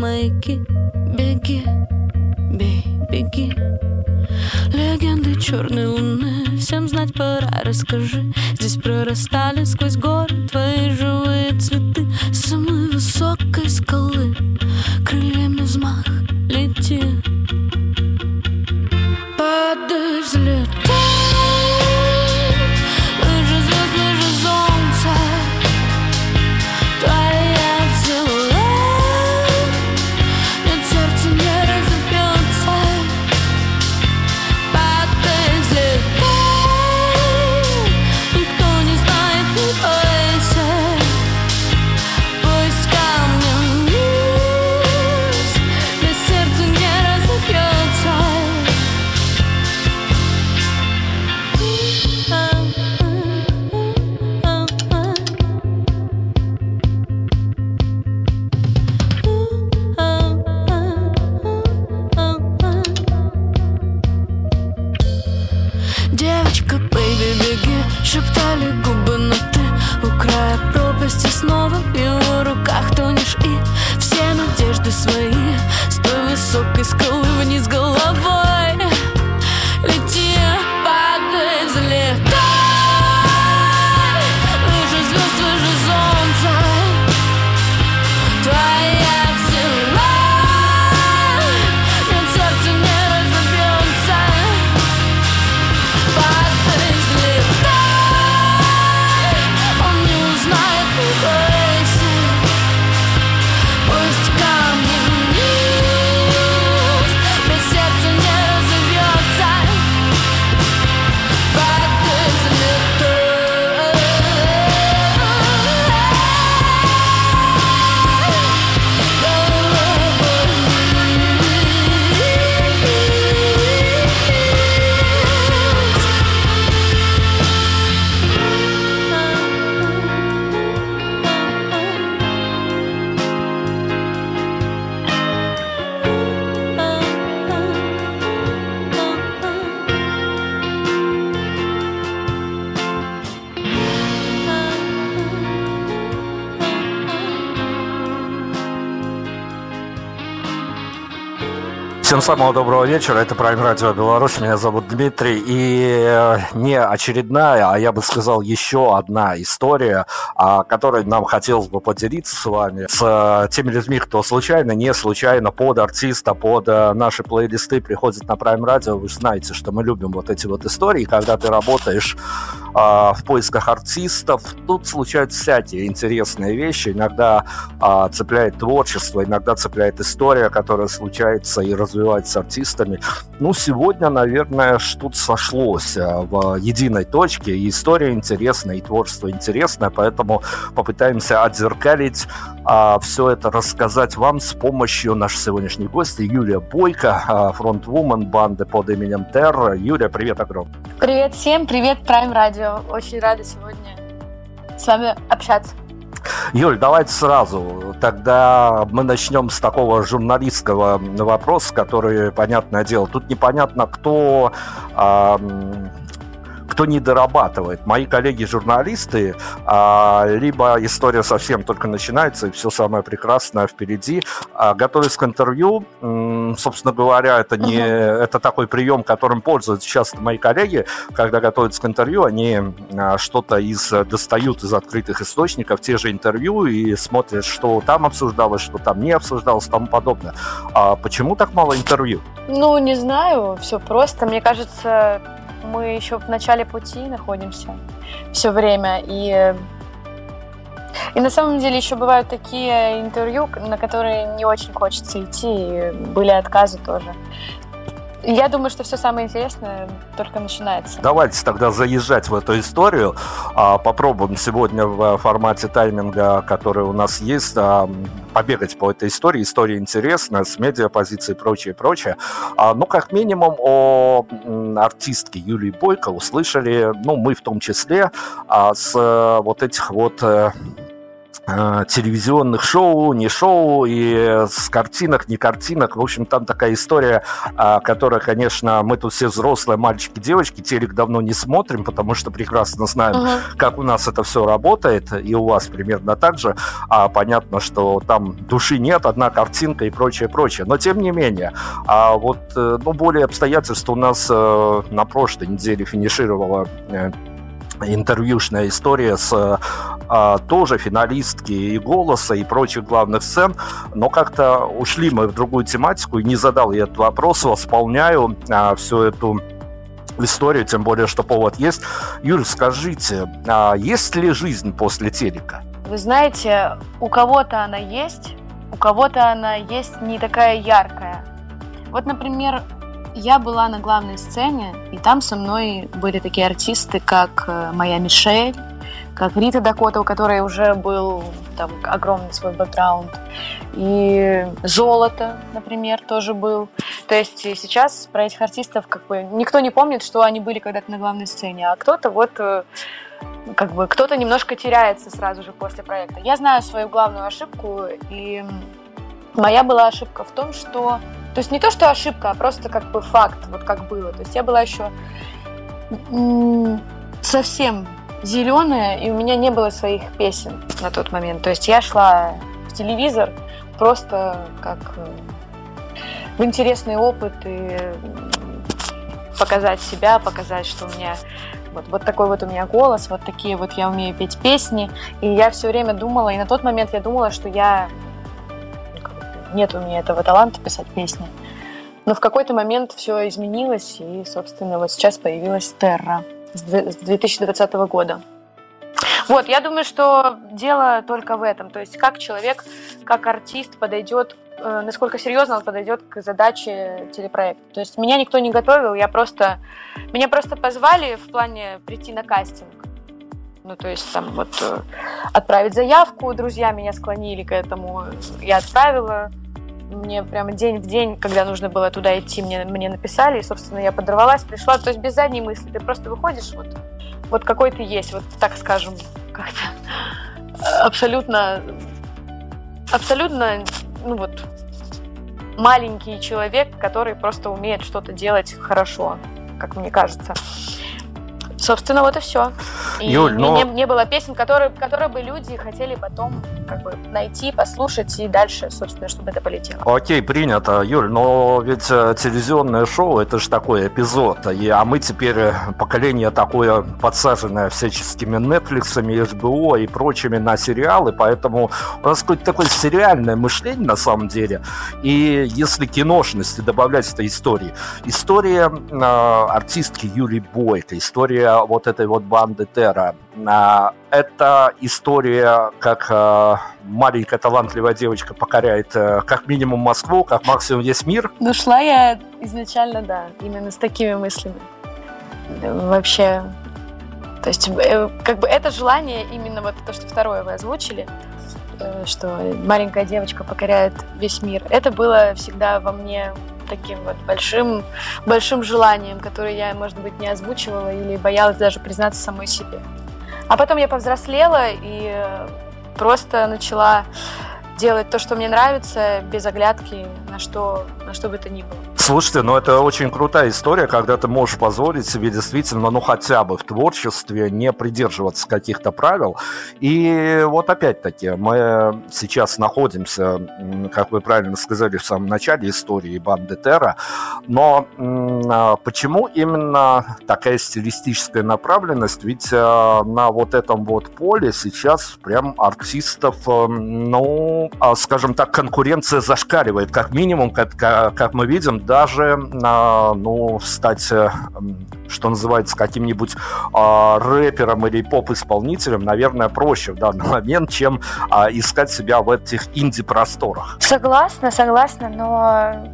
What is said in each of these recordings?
Маяки Беги, бей, беги. Легенды черной луны. Всем знать пора, расскажи. Здесь прорастали сквозь горы Твои живые самого доброго вечера. Это Prime Radio Беларусь. Меня зовут Дмитрий. И э, не очередная, а я бы сказал, еще одна история, о которой нам хотелось бы поделиться с вами, с э, теми людьми, кто случайно, не случайно под артиста, под э, наши плейлисты приходит на Prime Radio. Вы знаете, что мы любим вот эти вот истории, когда ты работаешь в поисках артистов. Тут случаются всякие интересные вещи. Иногда цепляет творчество, иногда цепляет история, которая случается и развивается с артистами. Ну, сегодня, наверное, что-то сошлось э, в единой точке. И история интересная, и творчество интересное, поэтому попытаемся отзеркалить а, все это рассказать вам с помощью нашей сегодняшней гости Юлия Бойко, а, фронтвумен банды под именем Терра. Юлия, привет огромный. Привет всем, привет Prime Radio. Очень рада сегодня с вами общаться. Юль, давайте сразу. Тогда мы начнем с такого журналистского вопроса, который, понятное дело, тут непонятно, кто кто не дорабатывает. Мои коллеги-журналисты, а, либо история совсем только начинается, и все самое прекрасное впереди, а, готовясь к интервью, собственно говоря, это не uh-huh. это такой прием, которым пользуются часто мои коллеги, когда готовятся к интервью, они а, что-то из достают из открытых источников, те же интервью и смотрят, что там обсуждалось, что там не обсуждалось, и тому подобное. А почему так мало интервью? Ну, не знаю, все просто. Мне кажется, мы еще в начале пути находимся все время, и И на самом деле еще бывают такие интервью, на которые не очень хочется идти, и были отказы тоже. Я думаю, что все самое интересное только начинается. Давайте тогда заезжать в эту историю. А, попробуем сегодня в формате тайминга, который у нас есть, а, побегать по этой истории. История интересная, с медиапозицией и прочее, прочее. А, ну, как минимум, о артистке Юлии Бойко услышали, ну, мы в том числе, с э, вот этих вот э, телевизионных шоу, не шоу, и с картинок, не картинок. В общем, там такая история, а, которая, конечно, мы тут все взрослые, мальчики, девочки, телек давно не смотрим, потому что прекрасно знаем, угу. как у нас это все работает, и у вас примерно так же. А понятно, что там души нет, одна картинка и прочее, прочее. Но тем не менее, а вот, э, ну, более обстоятельства у нас э, на прошлой неделе финишировала интервьюшная история с а, тоже финалистки и голоса, и прочих главных сцен, но как-то ушли мы в другую тематику, и не задал я этот вопрос, восполняю а, всю эту историю, тем более, что повод есть. Юль, скажите, а есть ли жизнь после телека? Вы знаете, у кого-то она есть, у кого-то она есть не такая яркая. Вот, например, я была на главной сцене, и там со мной были такие артисты, как э, моя Мишель, как Рита Дакота, у которой уже был там огромный свой бэкграунд, и Золото, например, тоже был. То есть сейчас про этих артистов как бы никто не помнит, что они были когда-то на главной сцене, а кто-то вот э, как бы кто-то немножко теряется сразу же после проекта. Я знаю свою главную ошибку, и моя была ошибка в том, что то есть не то, что ошибка, а просто как бы факт, вот как было. То есть я была еще совсем зеленая, и у меня не было своих песен на тот момент. То есть я шла в телевизор просто как э, в интересный опыт и показать себя, показать, что у меня вот, вот такой вот у меня голос, вот такие вот я умею петь песни. И я все время думала, и на тот момент я думала, что я нет у меня этого таланта писать песни. Но в какой-то момент все изменилось, и, собственно, вот сейчас появилась Терра с 2020 года. Вот, я думаю, что дело только в этом. То есть как человек, как артист подойдет, э, насколько серьезно он подойдет к задаче телепроекта. То есть меня никто не готовил, я просто... Меня просто позвали в плане прийти на кастинг. Ну, то есть там вот э, отправить заявку, друзья меня склонили к этому, я отправила, мне прямо день в день, когда нужно было туда идти, мне, мне написали, и, собственно, я подорвалась, пришла, то есть без задней мысли, ты просто выходишь, вот, вот какой ты есть, вот так скажем, как-то. Абсолютно, абсолютно, ну вот, маленький человек, который просто умеет что-то делать хорошо, как мне кажется. Собственно, вот и все. И Юль, но... не, не было песен, которые, которые бы люди хотели потом как бы найти, послушать и дальше, собственно, чтобы это полетело. Окей, принято, Юль, но ведь э, телевизионное шоу это же такой эпизод, и, а мы теперь э, поколение такое подсаженное всяческими Netflix, HBO и прочими на сериалы, поэтому у нас какое-то такое сериальное мышление на самом деле. И если киношности добавлять этой истории, история э, артистки Юлии Бойко, история вот этой вот банды Терра. А, это история, как а, маленькая талантливая девочка покоряет э, как минимум Москву, как максимум весь мир. Ну, шла я изначально, да, именно с такими мыслями. Вообще, то есть, э, как бы это желание, именно вот то, что второе вы озвучили, э, что маленькая девочка покоряет весь мир, это было всегда во мне таким вот большим, большим желанием, которое я, может быть, не озвучивала или боялась даже признаться самой себе. А потом я повзрослела и просто начала делать то, что мне нравится, без оглядки на что, на что бы то ни было. Слушайте, ну это очень крутая история, когда ты можешь позволить себе действительно, ну хотя бы в творчестве не придерживаться каких-то правил. И вот опять-таки мы сейчас находимся, как вы правильно сказали в самом начале истории банды Терра, но а почему именно такая стилистическая направленность? Ведь а, на вот этом вот поле сейчас прям артистов, ну, а, скажем так, конкуренция зашкаливает, как минимум, как, как мы видим, да, даже, а, ну, стать, э, что называется, каким-нибудь а, рэпером или поп-исполнителем, наверное, проще в данный момент, чем искать себя в этих инди-просторах. Согласна, согласна, но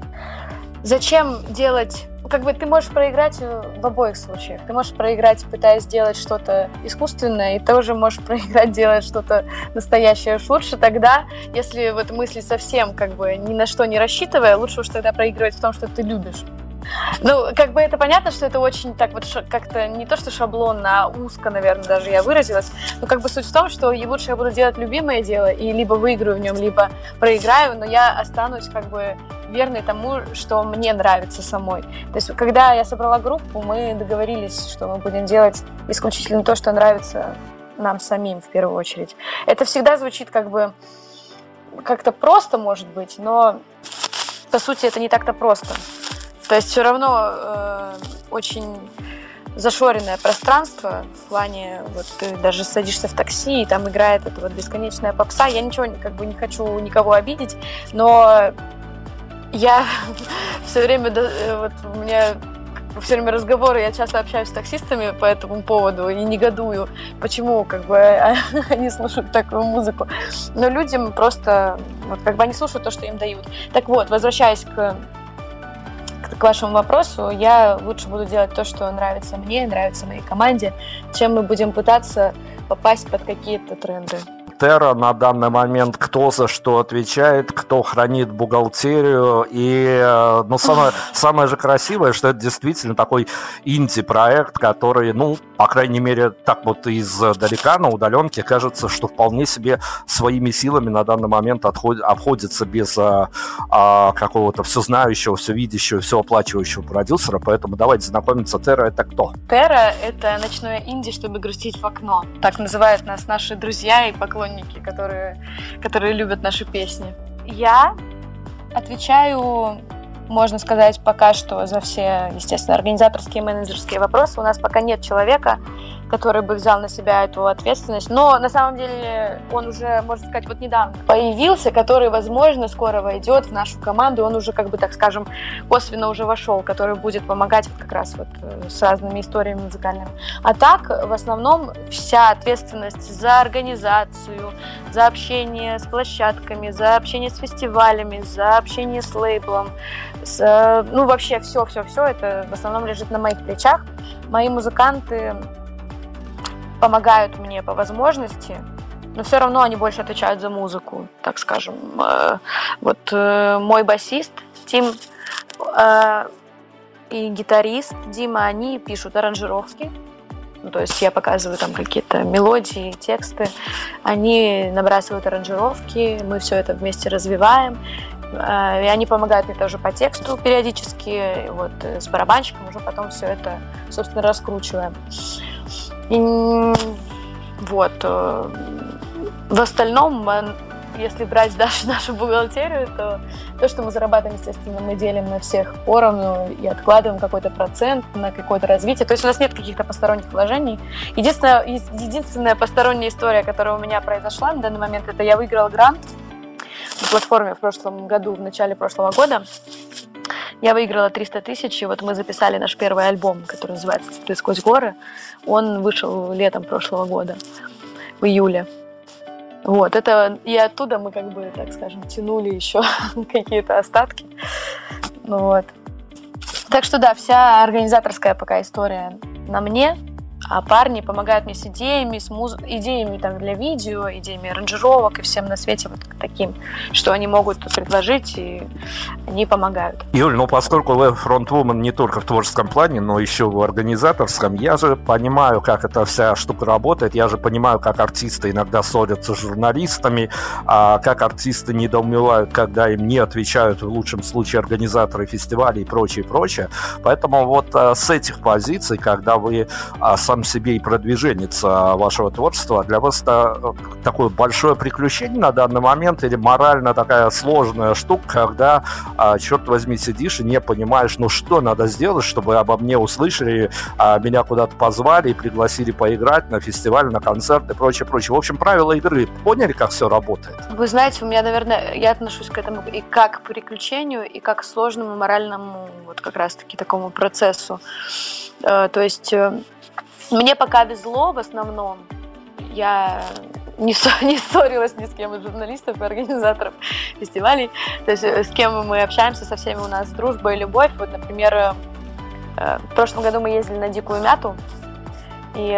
зачем делать как бы ты можешь проиграть э, в обоих случаях. Ты можешь проиграть, пытаясь сделать что-то искусственное, и тоже можешь проиграть, делая что-то настоящее. Лучше тогда, если вот мысли совсем как бы ни на что не рассчитывая, лучше уж тогда проигрывать в том, что ты любишь. Ну, как бы это понятно, что это очень так вот как-то не то, что шаблонно, а узко, наверное, даже я выразилась. Но как бы суть в том, что лучше я буду делать любимое дело, и либо выиграю в нем, либо проиграю, но я останусь как бы верной тому, что мне нравится самой. То есть, когда я собрала группу, мы договорились, что мы будем делать исключительно то, что нравится нам самим в первую очередь. Это всегда звучит как бы как-то просто, может быть, но по сути это не так-то просто. То есть все равно э, очень зашоренное пространство в плане, вот ты даже садишься в такси, и там играет эта вот бесконечная попса. Я ничего как бы не хочу никого обидеть, но я все время, э, вот у меня все время разговоры, я часто общаюсь с таксистами по этому поводу и негодую, почему как бы они слушают такую музыку. Но людям просто, вот как бы они слушают то, что им дают. Так вот, возвращаясь к к вашему вопросу, я лучше буду делать то, что нравится мне, нравится моей команде, чем мы будем пытаться попасть под какие-то тренды. Терра на данный момент, кто за что отвечает, кто хранит бухгалтерию. И э, ну, самое, самое же красивое, что это действительно такой инди-проект, который, ну, по крайней мере, так вот издалека, на удаленке, кажется, что вполне себе своими силами на данный момент отходит, обходится без а, а, какого-то видящего, все оплачивающего продюсера. Поэтому давайте знакомиться. Терра это кто? Терра это ночное инди, чтобы грустить в окно. Так называют нас наши друзья и поклонники поклонники, которые, которые любят наши песни. Я отвечаю, можно сказать, пока что за все, естественно, организаторские и менеджерские вопросы. У нас пока нет человека, который бы взял на себя эту ответственность. Но на самом деле он уже, можно сказать, вот недавно появился, который, возможно, скоро войдет в нашу команду. Он уже, как бы, так скажем, косвенно уже вошел, который будет помогать вот как раз вот э, с разными историями музыкальными. А так, в основном, вся ответственность за организацию, за общение с площадками, за общение с фестивалями, за общение с лейблом, с, э, ну, вообще все-все-все, это в основном лежит на моих плечах. Мои музыканты помогают мне по возможности, но все равно они больше отвечают за музыку, так скажем. Э, вот э, мой басист Тим э, и гитарист Дима, они пишут аранжировки, ну, то есть я показываю там какие-то мелодии, тексты, они набрасывают аранжировки, мы все это вместе развиваем, и они помогают мне тоже по тексту периодически, вот с барабанщиком уже потом все это, собственно, раскручиваем. Вот. Э, в остальном, если брать даже нашу бухгалтерию, то то, что мы зарабатываем, естественно, мы делим на всех поровну и откладываем какой-то процент на какое-то развитие. То есть у нас нет каких-то посторонних вложений. Единственная, единственная посторонняя история, которая у меня произошла на данный момент, это я выиграла грант на платформе в прошлом году, в начале прошлого года. Я выиграла 300 тысяч, и вот мы записали наш первый альбом, который называется «Цветы сквозь горы». Он вышел летом прошлого года, в июле. Вот, это и оттуда мы как бы, так скажем, тянули еще какие-то остатки. Вот. Так что да, вся организаторская пока история на мне а парни помогают мне с идеями, с муз... идеями там, для видео, идеями аранжировок и всем на свете вот таким, что они могут предложить, и они помогают. Юль, ну поскольку вы фронтвумен не только в творческом плане, но еще в организаторском, я же понимаю, как эта вся штука работает, я же понимаю, как артисты иногда ссорятся с журналистами, а как артисты недоумевают, когда им не отвечают, в лучшем случае, организаторы фестивалей и прочее, прочее. Поэтому вот а, с этих позиций, когда вы а, сам себе и продвиженец вашего творчества. Для вас это э, такое большое приключение на данный момент или морально такая сложная штука, когда, а, черт возьми, сидишь и не понимаешь, ну что надо сделать, чтобы обо мне услышали, а, меня куда-то позвали и пригласили поиграть на фестиваль, на концерт и прочее, прочее. В общем, правила игры. Поняли, как все работает? Вы знаете, у меня, наверное, я отношусь к этому и как к приключению, и как к сложному моральному вот как раз-таки такому процессу. Э, то есть э, мне пока везло в основном. Я не, не ссорилась ни с кем из журналистов и организаторов фестивалей. То есть э, с кем мы общаемся, со всеми у нас дружба и любовь. Вот, например, в прошлом году мы ездили на Дикую Мяту, и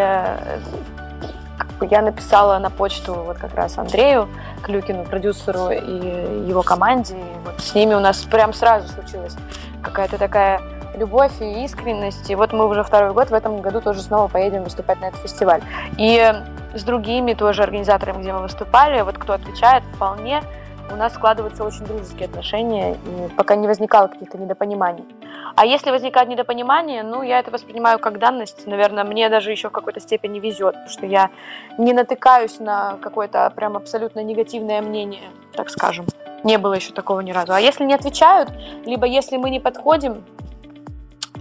я написала на почту вот как раз Андрею Клюкину, продюсеру и его команде. И вот с ними у нас прям сразу случилась какая-то такая любовь и искренность. И вот мы уже второй год, в этом году тоже снова поедем выступать на этот фестиваль. И с другими тоже организаторами, где мы выступали, вот кто отвечает, вполне у нас складываются очень дружеские отношения, и пока не возникало каких-то недопониманий. А если возникает недопонимание, ну, я это воспринимаю как данность. Наверное, мне даже еще в какой-то степени везет, потому что я не натыкаюсь на какое-то прям абсолютно негативное мнение, так скажем. Не было еще такого ни разу. А если не отвечают, либо если мы не подходим,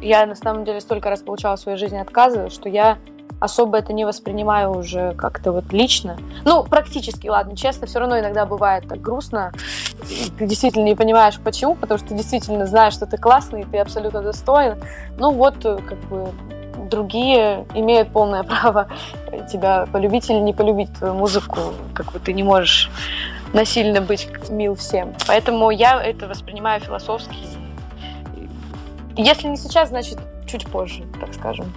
я на самом деле столько раз получала в своей жизни отказы, что я особо это не воспринимаю уже как-то вот лично. Ну, практически, ладно, честно, все равно иногда бывает так грустно. Ты действительно не понимаешь, почему, потому что ты действительно знаешь, что ты классный, ты абсолютно достоин. Ну вот, как бы, другие имеют полное право тебя полюбить или не полюбить твою музыку. Как бы ты не можешь насильно быть мил всем. Поэтому я это воспринимаю философски. Если не сейчас, значит чуть позже, так скажем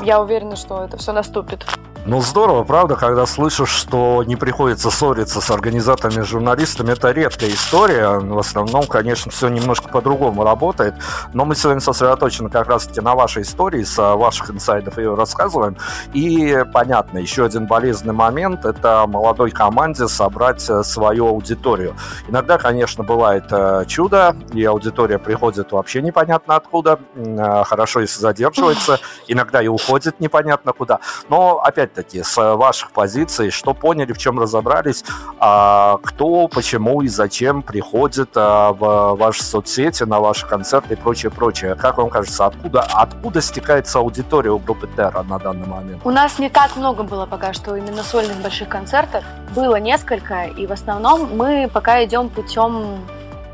я уверена, что это все наступит. Ну, здорово, правда, когда слышишь, что не приходится ссориться с организаторами, журналистами, это редкая история. В основном, конечно, все немножко по-другому работает. Но мы сегодня сосредоточены как раз-таки на вашей истории, с ваших инсайдов ее рассказываем. И, понятно, еще один болезненный момент – это молодой команде собрать э, свою аудиторию. Иногда, конечно, бывает э, чудо, и аудитория приходит вообще непонятно откуда. Э, хорошо, если задерживается. Иногда и уходит непонятно куда. Но, опять опять-таки, с ваших позиций, что поняли, в чем разобрались, а, кто, почему и зачем приходит а, в ваши соцсети, на ваши концерты и прочее, прочее. Как вам кажется, откуда, откуда стекается аудитория у группы Терра на данный момент? У нас не так много было пока что именно сольных больших концертов. Было несколько, и в основном мы пока идем путем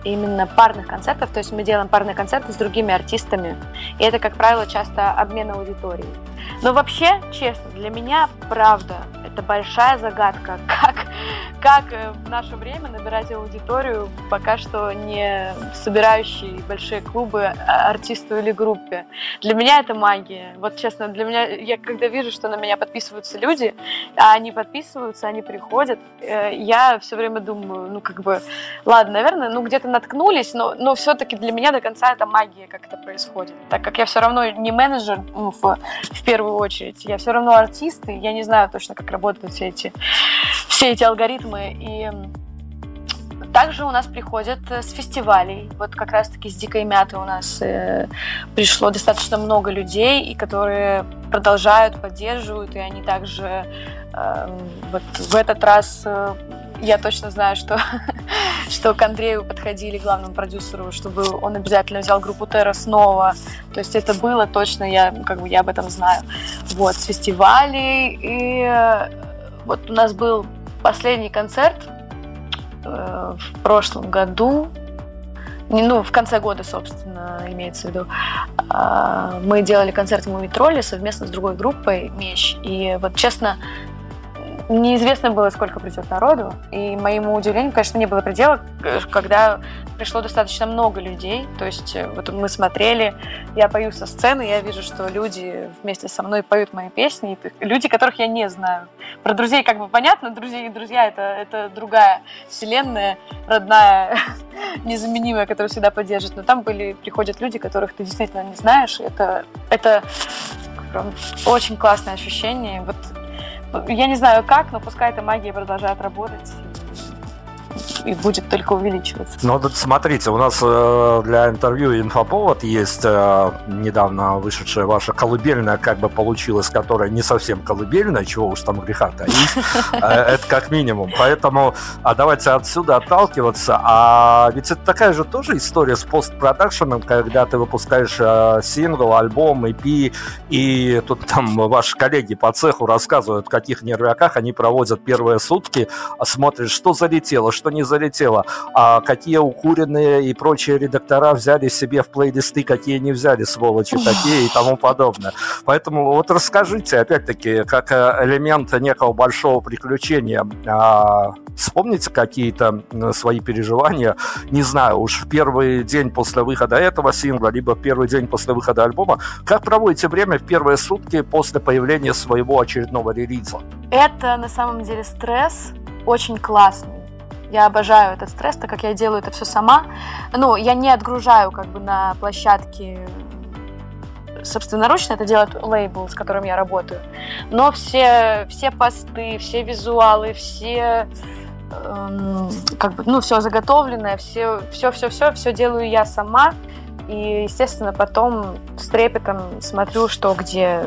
именно парных концертов, то есть мы делаем парные концерты с другими артистами, и это, как правило, часто обмен аудиторией. Но вообще, честно, для меня, правда, это большая загадка, как, как э, в наше время набирать аудиторию, пока что не собирающие большие клубы а, артисту или группе. Для меня это магия. Вот честно, для меня, я когда вижу, что на меня подписываются люди, а они подписываются, они приходят, э, я все время думаю, ну как бы, ладно, наверное, ну где-то наткнулись, но, но все-таки для меня до конца это магия, как это происходит. Так как я все равно не менеджер ну, в, в первую очередь, я все равно артист, и я не знаю точно, как работают все эти, все эти алгоритмы. И также у нас приходят э, с фестивалей. Вот как раз-таки с Дикой Мяты у нас э, пришло достаточно много людей, и которые продолжают, поддерживают, и они также э, вот в этот раз э, я точно знаю, что, что к Андрею подходили, главному продюсеру, чтобы он обязательно взял группу Терра снова. То есть это было точно, я, как бы, я об этом знаю. Вот, с фестивалей. И э, вот у нас был последний концерт э, в прошлом году, ну, в конце года, собственно, имеется в виду, а, мы делали концерт в Мумитроли совместно с другой группой «Меч». И вот, честно, Неизвестно было, сколько придет народу, и моему удивлению, конечно, не было предела, когда пришло достаточно много людей. То есть э, вот мы смотрели, я пою со сцены, я вижу, что люди вместе со мной поют мои песни, люди, которых я не знаю. Про друзей как бы понятно, друзья и друзья это, это другая вселенная, родная, незаменимая, которая всегда поддержит. Но там были, приходят люди, которых ты действительно не знаешь. Это, это очень классное ощущение. Вот я не знаю как, но пускай эта магия продолжает работать. И будет только увеличиваться. Ну, смотрите, у нас э, для интервью инфоповод есть э, недавно вышедшая ваша колыбельная, как бы получилась, которая не совсем колыбельная, чего уж там греха таить, э, это как минимум. Поэтому а давайте отсюда отталкиваться. А ведь это такая же тоже история с постпродакшеном, когда ты выпускаешь сингл, альбом, EP, и тут там ваши коллеги по цеху рассказывают, в каких нервяках они проводят первые сутки, а смотришь, что залетело, что не залетело, а какие укуренные и прочие редактора взяли себе в плейлисты, какие не взяли, сволочи такие и тому подобное. Поэтому вот расскажите, опять-таки, как э, элемент некого большого приключения, а, вспомните какие-то свои переживания, не знаю, уж в первый день после выхода этого сингла, либо в первый день после выхода альбома, как проводите время в первые сутки после появления своего очередного релиза? Это на самом деле стресс очень классный. Я обожаю этот стресс, так как я делаю это все сама. Ну, я не отгружаю как бы на площадке собственноручно это делает лейбл, с которым я работаю. Но все, все посты, все визуалы, все эм, как бы, ну, все заготовленное, все, все, все, все, все делаю я сама. И, естественно, потом с трепетом смотрю, что где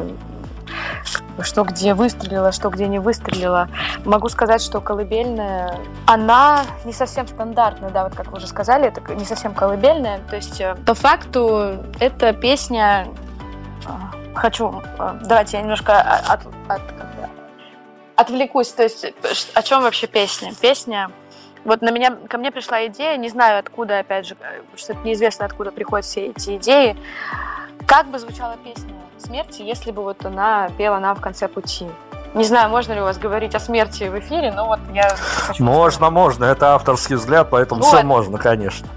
что где выстрелила, что где не выстрелила. Могу сказать, что колыбельная, она не совсем стандартная, да, вот как вы уже сказали, это не совсем колыбельная. То есть, э, по факту, эта песня э, хочу, э, давайте я немножко от, от, отвлекусь. То есть, о чем вообще песня? Песня вот на меня, ко мне пришла идея, не знаю откуда, опять же, что неизвестно, откуда приходят все эти идеи. Как бы звучала песня смерти, если бы вот она пела нам в конце пути? Не знаю, можно ли у вас говорить о смерти в эфире, но вот я хочу... Можно, сказать. можно, это авторский взгляд, поэтому вот. все можно, конечно.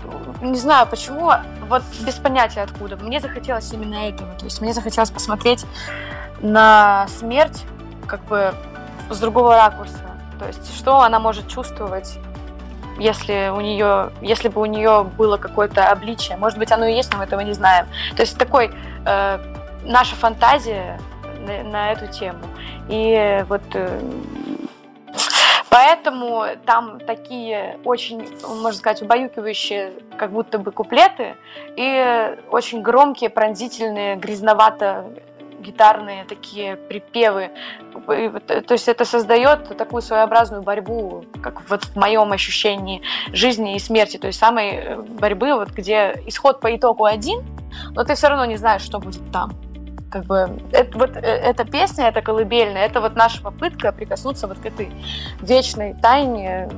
Не знаю, почему, вот без понятия откуда. Мне захотелось именно этого, то есть мне захотелось посмотреть на смерть как бы с другого ракурса. То есть что она может чувствовать если у нее, если бы у нее было какое-то обличие. Может быть, оно и есть, но мы этого не знаем. То есть такой э, наша фантазия на, на эту тему. И вот э, Поэтому там такие очень, можно сказать, убаюкивающие, как будто бы куплеты, и очень громкие, пронзительные, грязновато гитарные такие припевы. То есть это создает такую своеобразную борьбу, как вот в моем ощущении жизни и смерти, то есть самой э, борьбы, вот где исход по итогу один, но ты все равно не знаешь, что будет там. Как бы это, вот э, эта песня, это колыбельная, это вот наша попытка прикоснуться вот к этой вечной тайне,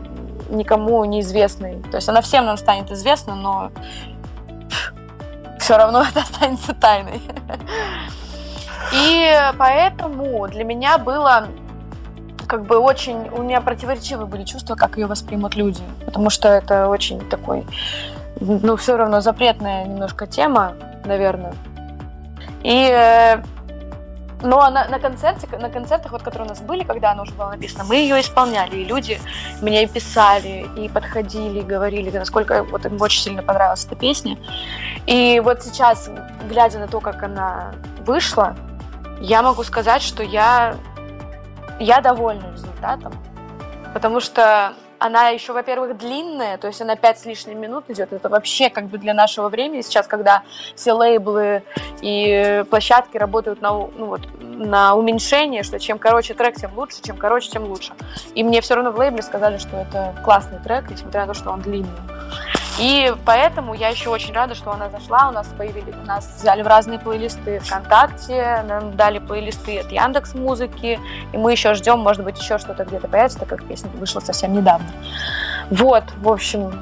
никому неизвестной. То есть она всем нам станет известна, но все равно это останется тайной. И поэтому для меня было как бы очень... У меня противоречивые были чувства, как ее воспримут люди. Потому что это очень такой... Ну, все равно запретная немножко тема, наверное. И э, но на, на, концерте, на концертах, вот, которые у нас были, когда она уже была написана, мы ее исполняли, и люди мне писали, и подходили, и говорили, насколько вот им очень сильно понравилась эта песня. И вот сейчас, глядя на то, как она вышла, я могу сказать, что я, я довольна результатом, потому что она еще, во-первых, длинная, то есть она пять с лишним минут идет. Это вообще как бы для нашего времени сейчас, когда все лейблы и площадки работают на, ну, вот, на уменьшение, что чем короче трек, тем лучше, чем короче, тем лучше. И мне все равно в лейбле сказали, что это классный трек, несмотря на то, что он длинный. И поэтому я еще очень рада, что она зашла. У нас появились, у нас взяли в разные плейлисты ВКонтакте, нам дали плейлисты от Яндекс Музыки, и мы еще ждем, может быть, еще что-то где-то появится, так как песня вышла совсем недавно. Вот, в общем,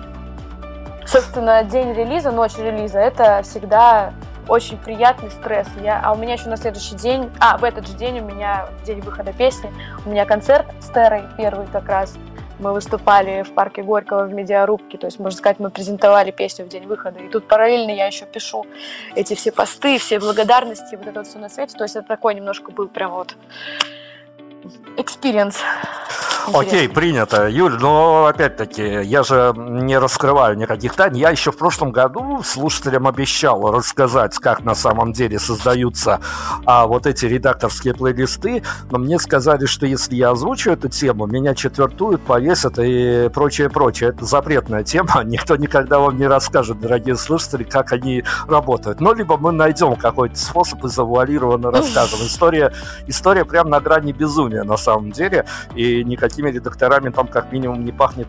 собственно, день релиза, ночь релиза, это всегда очень приятный стресс. Я, а у меня еще на следующий день, а, в этот же день у меня, день выхода песни, у меня концерт с Терой, первый как раз, мы выступали в парке Горького в медиарубке, то есть, можно сказать, мы презентовали песню в день выхода. И тут параллельно я еще пишу эти все посты, все благодарности, вот это вот все на свете. То есть это такой немножко был прям вот experience. Окей, принято. Юль, но опять-таки, я же не раскрываю никаких тайн. Я еще в прошлом году слушателям обещал рассказать, как на самом деле создаются а, вот эти редакторские плейлисты, но мне сказали, что если я озвучу эту тему, меня четвертуют, повесят и прочее, прочее. Это запретная тема, никто никогда вам не расскажет, дорогие слушатели, как они работают. Но либо мы найдем какой-то способ и завуалированно расскажем. История, история прям на грани безумия на самом деле, и никакими редакторами там как минимум не пахнет,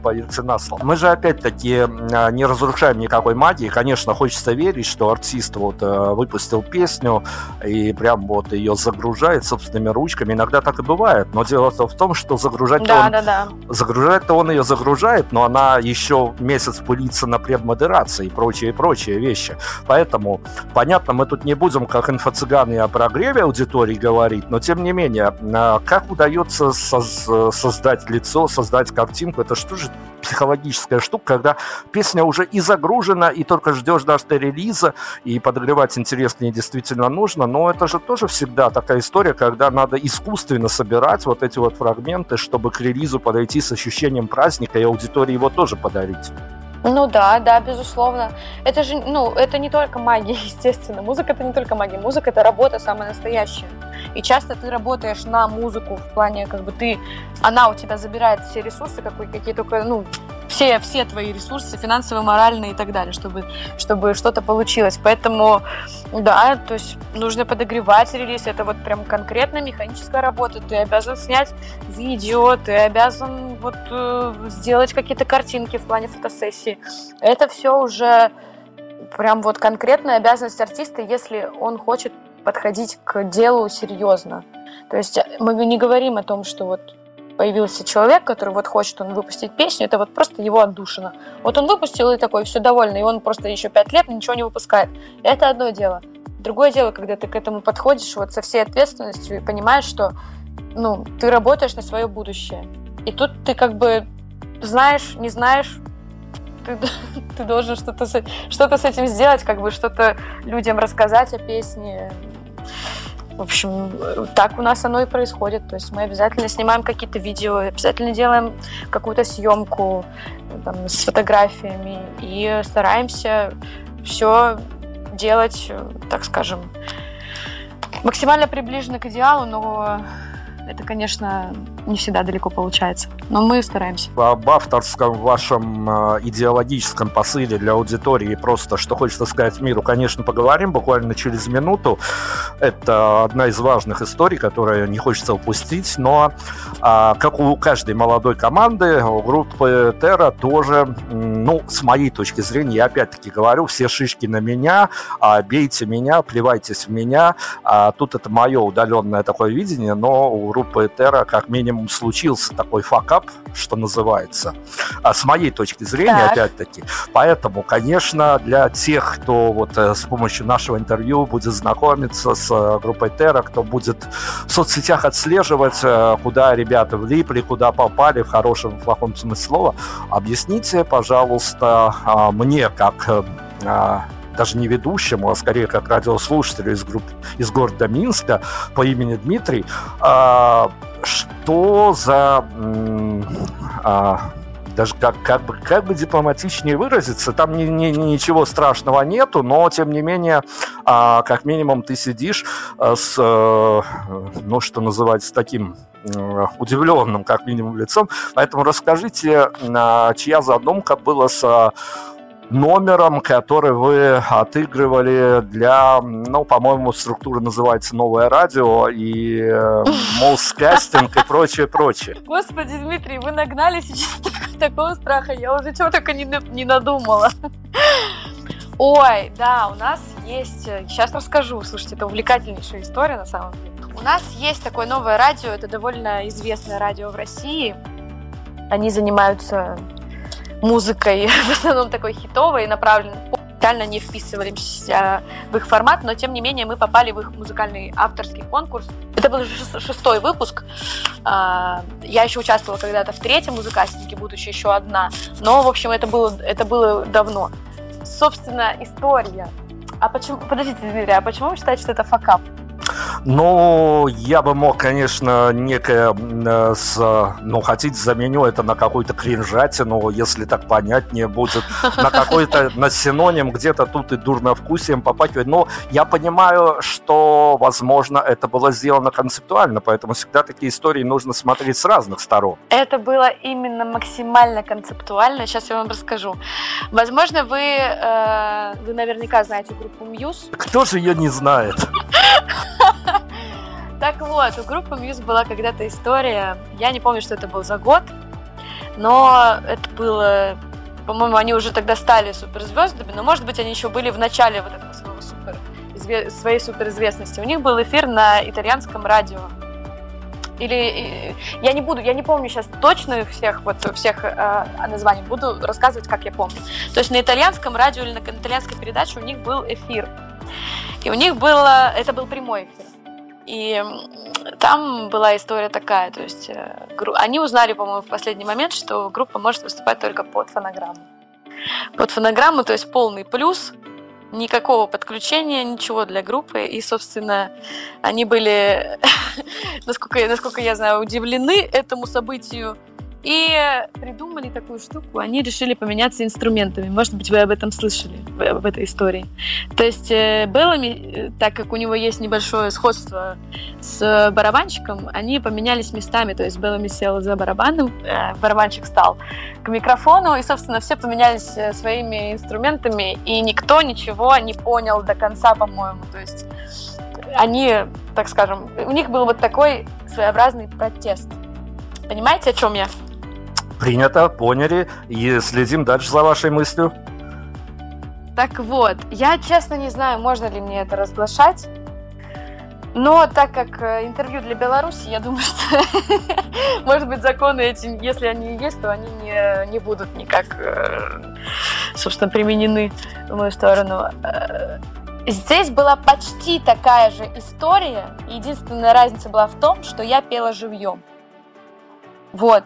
слово. Мы же опять-таки не разрушаем никакой магии. Конечно, хочется верить, что артист вот э, выпустил песню и прям вот ее загружает собственными ручками. Иногда так и бывает, но дело в том, что загружать Да, он да, да. Загружает-то он ее загружает, но она еще месяц пылится на предмодерации и прочие, прочие вещи. Поэтому, понятно, мы тут не будем, как инфо-цыганы, о прогреве аудитории говорить, но тем не менее, а, как удается соз- создать лицо, создать картинку, это что же психологическая штука, когда песня уже и загружена, и только ждешь даты релиза, и подогревать интереснее действительно нужно, но это же тоже всегда такая история, когда надо искусственно собирать вот эти вот фрагменты, чтобы к релизу подойти с ощущением праздника и аудитории его тоже подарить. Ну да, да, безусловно. Это же, ну, это не только магия, естественно. Музыка это не только магия. Музыка это работа самая настоящая. И часто ты работаешь на музыку в плане, как бы ты, она у тебя забирает все ресурсы, какие, какие только, ну, все, все твои ресурсы, финансовые, моральные и так далее, чтобы, чтобы что-то получилось. Поэтому, да, то есть нужно подогревать релиз. Это вот прям конкретно механическая работа. Ты обязан снять видео, ты обязан вот э, сделать какие-то картинки в плане фотосессии. Это все уже прям вот конкретная обязанность артиста, если он хочет подходить к делу серьезно. То есть мы не говорим о том, что вот появился человек, который вот хочет он выпустить песню, это вот просто его отдушина. Вот он выпустил и такой, все довольный, и он просто еще пять лет ничего не выпускает. Это одно дело. Другое дело, когда ты к этому подходишь вот со всей ответственностью и понимаешь, что ну, ты работаешь на свое будущее. И тут ты как бы знаешь, не знаешь, ты, ты должен что-то с, что с этим сделать, как бы что-то людям рассказать о песне. В общем, так у нас оно и происходит. То есть мы обязательно снимаем какие-то видео, обязательно делаем какую-то съемку там, с фотографиями и стараемся все делать, так скажем, максимально приближенно к идеалу, но это, конечно, не всегда далеко получается, но мы стараемся. Об авторском вашем э, идеологическом посыле для аудитории просто, что хочется сказать миру, конечно, поговорим буквально через минуту. Это одна из важных историй, которую не хочется упустить, но а, как у каждой молодой команды, у группы Терра тоже, ну, с моей точки зрения, я опять-таки говорю, все шишки на меня, а, бейте меня, плевайтесь в меня. А, тут это мое удаленное такое видение, но у группы Терра как минимум случился такой факап, что называется, а с моей точки зрения, так. опять-таки. Поэтому, конечно, для тех, кто вот э, с помощью нашего интервью будет знакомиться с э, группой Терра, кто будет в соцсетях отслеживать, э, куда ребята влипли, куда попали, в хорошем, в плохом смысле слова, объясните, пожалуйста, а, мне, как а, даже не ведущему, а скорее как радиослушателю из, групп, из города Минска по имени Дмитрий, что за... А, даже как, как, бы, как бы дипломатичнее выразиться, там ни, ни, ничего страшного нету, но тем не менее, а, как минимум ты сидишь а, с, а, ну что называется, таким удивленным, как минимум, лицом. Поэтому расскажите, а, чья задумка была с номером, который вы отыгрывали для, ну, по-моему, структура называется «Новое радио» и э, и прочее, прочее. Господи, Дмитрий, вы нагнали сейчас такого страха, я уже чего только не, не надумала. Ой, да, у нас есть, сейчас расскажу, слушайте, это увлекательнейшая история на самом деле. У нас есть такое новое радио, это довольно известное радио в России. Они занимаются музыкой, в основном такой хитовой, направленной специально не вписывались в их формат, но тем не менее мы попали в их музыкальный авторский конкурс. Это был шестой выпуск. А, я еще участвовала когда-то в третьем музыкастинге, будучи еще одна. Но, в общем, это было, это было давно. Собственно, история. А почему... Подождите, Дмитрий, а почему вы считаете, что это факап? Ну, я бы мог, конечно, некое, э, с, ну, хотите, заменю это на какую-то кринжатину, если так понятнее будет, на какой-то, на синоним где-то тут и дурновкусием попахивает. Но я понимаю, что, возможно, это было сделано концептуально, поэтому всегда такие истории нужно смотреть с разных сторон. Это было именно максимально концептуально. Сейчас я вам расскажу. Возможно, вы, э, вы наверняка знаете группу Muse. Кто же ее не знает? Так вот, у группы Muse была когда-то история, я не помню, что это был за год, но это было, по-моему, они уже тогда стали суперзвездами, но, может быть, они еще были в начале вот этого своего супер, своей суперизвестности. У них был эфир на итальянском радио. Или я не буду, я не помню сейчас точно всех вот всех э, названий, буду рассказывать, как я помню. То есть на итальянском радио или на итальянской передаче у них был эфир. И у них было, это был прямой эфир. И там была история такая, то есть э, они узнали, по-моему, в последний момент, что группа может выступать только под фонограмму. Под фонограмму, то есть полный плюс, никакого подключения, ничего для группы. И, собственно, они были, насколько, насколько я знаю, удивлены этому событию. И придумали такую штуку, они решили поменяться инструментами. Может быть, вы об этом слышали, об этой истории. То есть э, Беллами, э, так как у него есть небольшое сходство с барабанщиком, они поменялись местами. То есть Беллами сел за барабаном, э, барабанщик стал к микрофону, и, собственно, все поменялись своими инструментами, и никто ничего не понял до конца, по-моему. То есть они, так скажем, у них был вот такой своеобразный протест. Понимаете, о чем я? Принято, поняли. И следим дальше за вашей мыслью. Так вот, я честно не знаю, можно ли мне это разглашать. Но так как э, интервью для Беларуси, я думаю, что, может быть, законы эти, если они есть, то они не, не будут никак, э, собственно, применены в мою сторону. Э, здесь была почти такая же история. Единственная разница была в том, что я пела живьем. Вот.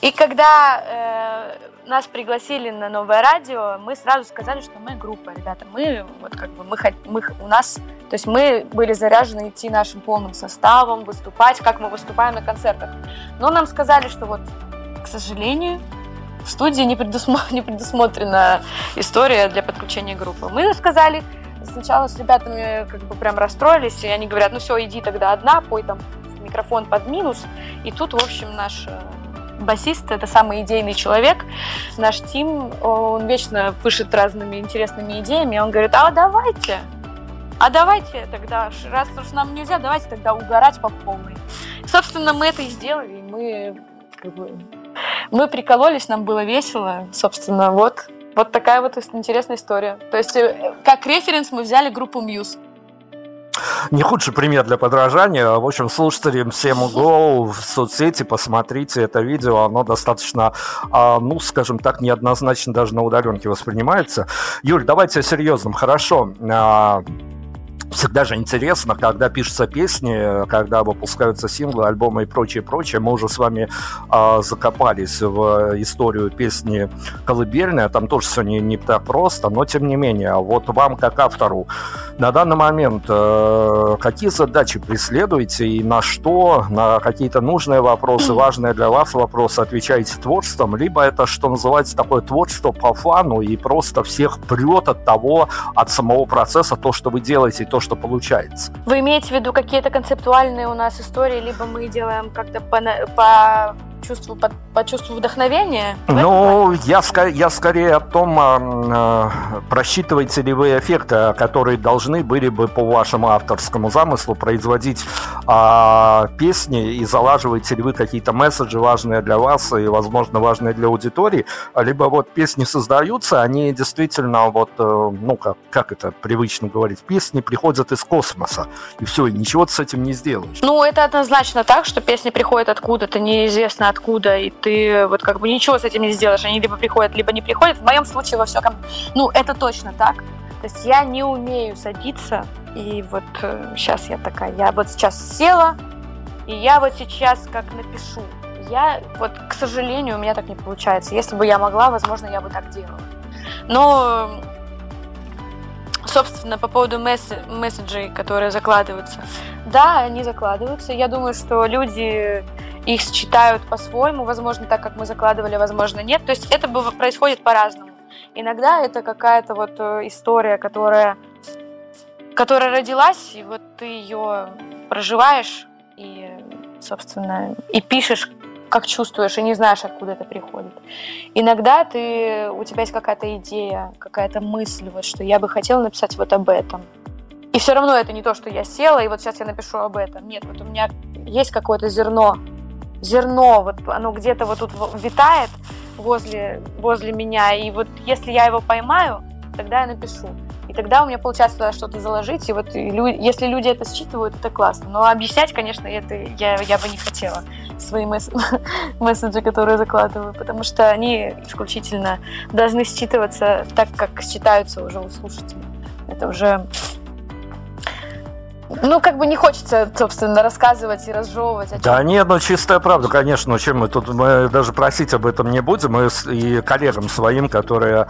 И когда э, нас пригласили на новое радио, мы сразу сказали, что мы группа, ребята, мы вот как бы мы, мы у нас, то есть мы были заряжены идти нашим полным составом, выступать, как мы выступаем на концертах. Но нам сказали, что вот, к сожалению, в студии не, предусмо... не предусмотрена история для подключения группы. Мы сказали, сначала с ребятами как бы прям расстроились, и они говорят, ну все, иди тогда одна, пой там микрофон под минус. И тут, в общем, наш э, басист, это самый идейный человек. Наш тим, он вечно пышет разными интересными идеями. Он говорит, а давайте, а давайте тогда, раз уж нам нельзя, давайте тогда угорать по полной. Собственно, мы это и сделали. Мы, как бы, мы прикололись, нам было весело. Собственно, вот, вот такая вот интересная история. То есть, э, как референс мы взяли группу Muse не худший пример для подражания. В общем, слушателям всем go в соцсети, посмотрите это видео. Оно достаточно, а, ну, скажем так, неоднозначно даже на удаленке воспринимается. Юль, давайте о серьезном. Хорошо. А, всегда же интересно, когда пишутся песни, когда выпускаются синглы, альбомы и прочее, прочее. Мы уже с вами э, закопались в историю песни «Колыбельная». Там тоже все не, не так просто, но тем не менее. Вот вам, как автору, на данный момент э, какие задачи преследуете и на что, на какие-то нужные вопросы, важные для вас вопросы отвечаете творчеством, либо это, что называется, такое творчество по фану и просто всех прет от того, от самого процесса, то, что вы делаете, то, что получается. Вы имеете в виду какие-то концептуальные у нас истории, либо мы делаем как-то по, по чувству, по, по чувству вдохновения? Ну, я, я скорее о том, э, просчитываете ли вы эффекты, которые должны были бы по вашему авторскому замыслу производить э, песни, и залаживаете ли вы какие-то месседжи важные для вас и, возможно, важные для аудитории, либо вот песни создаются, они действительно вот, э, ну, как, как это привычно говорить, песни приходят из космоса, и все, и ничего ты с этим не сделаешь. Ну, это однозначно так, что песни приходят откуда-то, неизвестно откуда, и ты вот как бы ничего с этим не сделаешь. Они либо приходят, либо не приходят. В моем случае во всем, ну, это точно так. То есть я не умею садиться, и вот э, сейчас я такая, я вот сейчас села, и я вот сейчас как напишу. Я вот, к сожалению, у меня так не получается. Если бы я могла, возможно, я бы так делала. Но собственно, по поводу месседжей, которые закладываются. Да, они закладываются. Я думаю, что люди их считают по-своему, возможно, так, как мы закладывали, возможно, нет. То есть это происходит по-разному. Иногда это какая-то вот э, история, которая, которая родилась, и вот ты ее проживаешь и, собственно, и пишешь, как чувствуешь, и не знаешь, откуда это приходит. Иногда ты, у тебя есть какая-то идея, какая-то мысль, вот, что я бы хотела написать вот об этом. И все равно это не то, что я села, и вот сейчас я напишу об этом. Нет, вот у меня есть какое-то зерно, зерно, вот оно где-то вот тут витает возле, возле меня, и вот если я его поймаю, тогда я напишу. И тогда у меня получается туда что-то заложить, и вот и лю- если люди это считывают, это классно. Но объяснять, конечно, это я, я бы не хотела свои месс- месседжи, которые закладываю, потому что они исключительно должны считываться так, как считаются уже у слушателей. Это уже ну, как бы не хочется, собственно, рассказывать и разжевывать. О да нет, ну чистая правда, конечно. Ну, чем мы тут, мы даже просить об этом не будем. Мы и коллегам своим, которые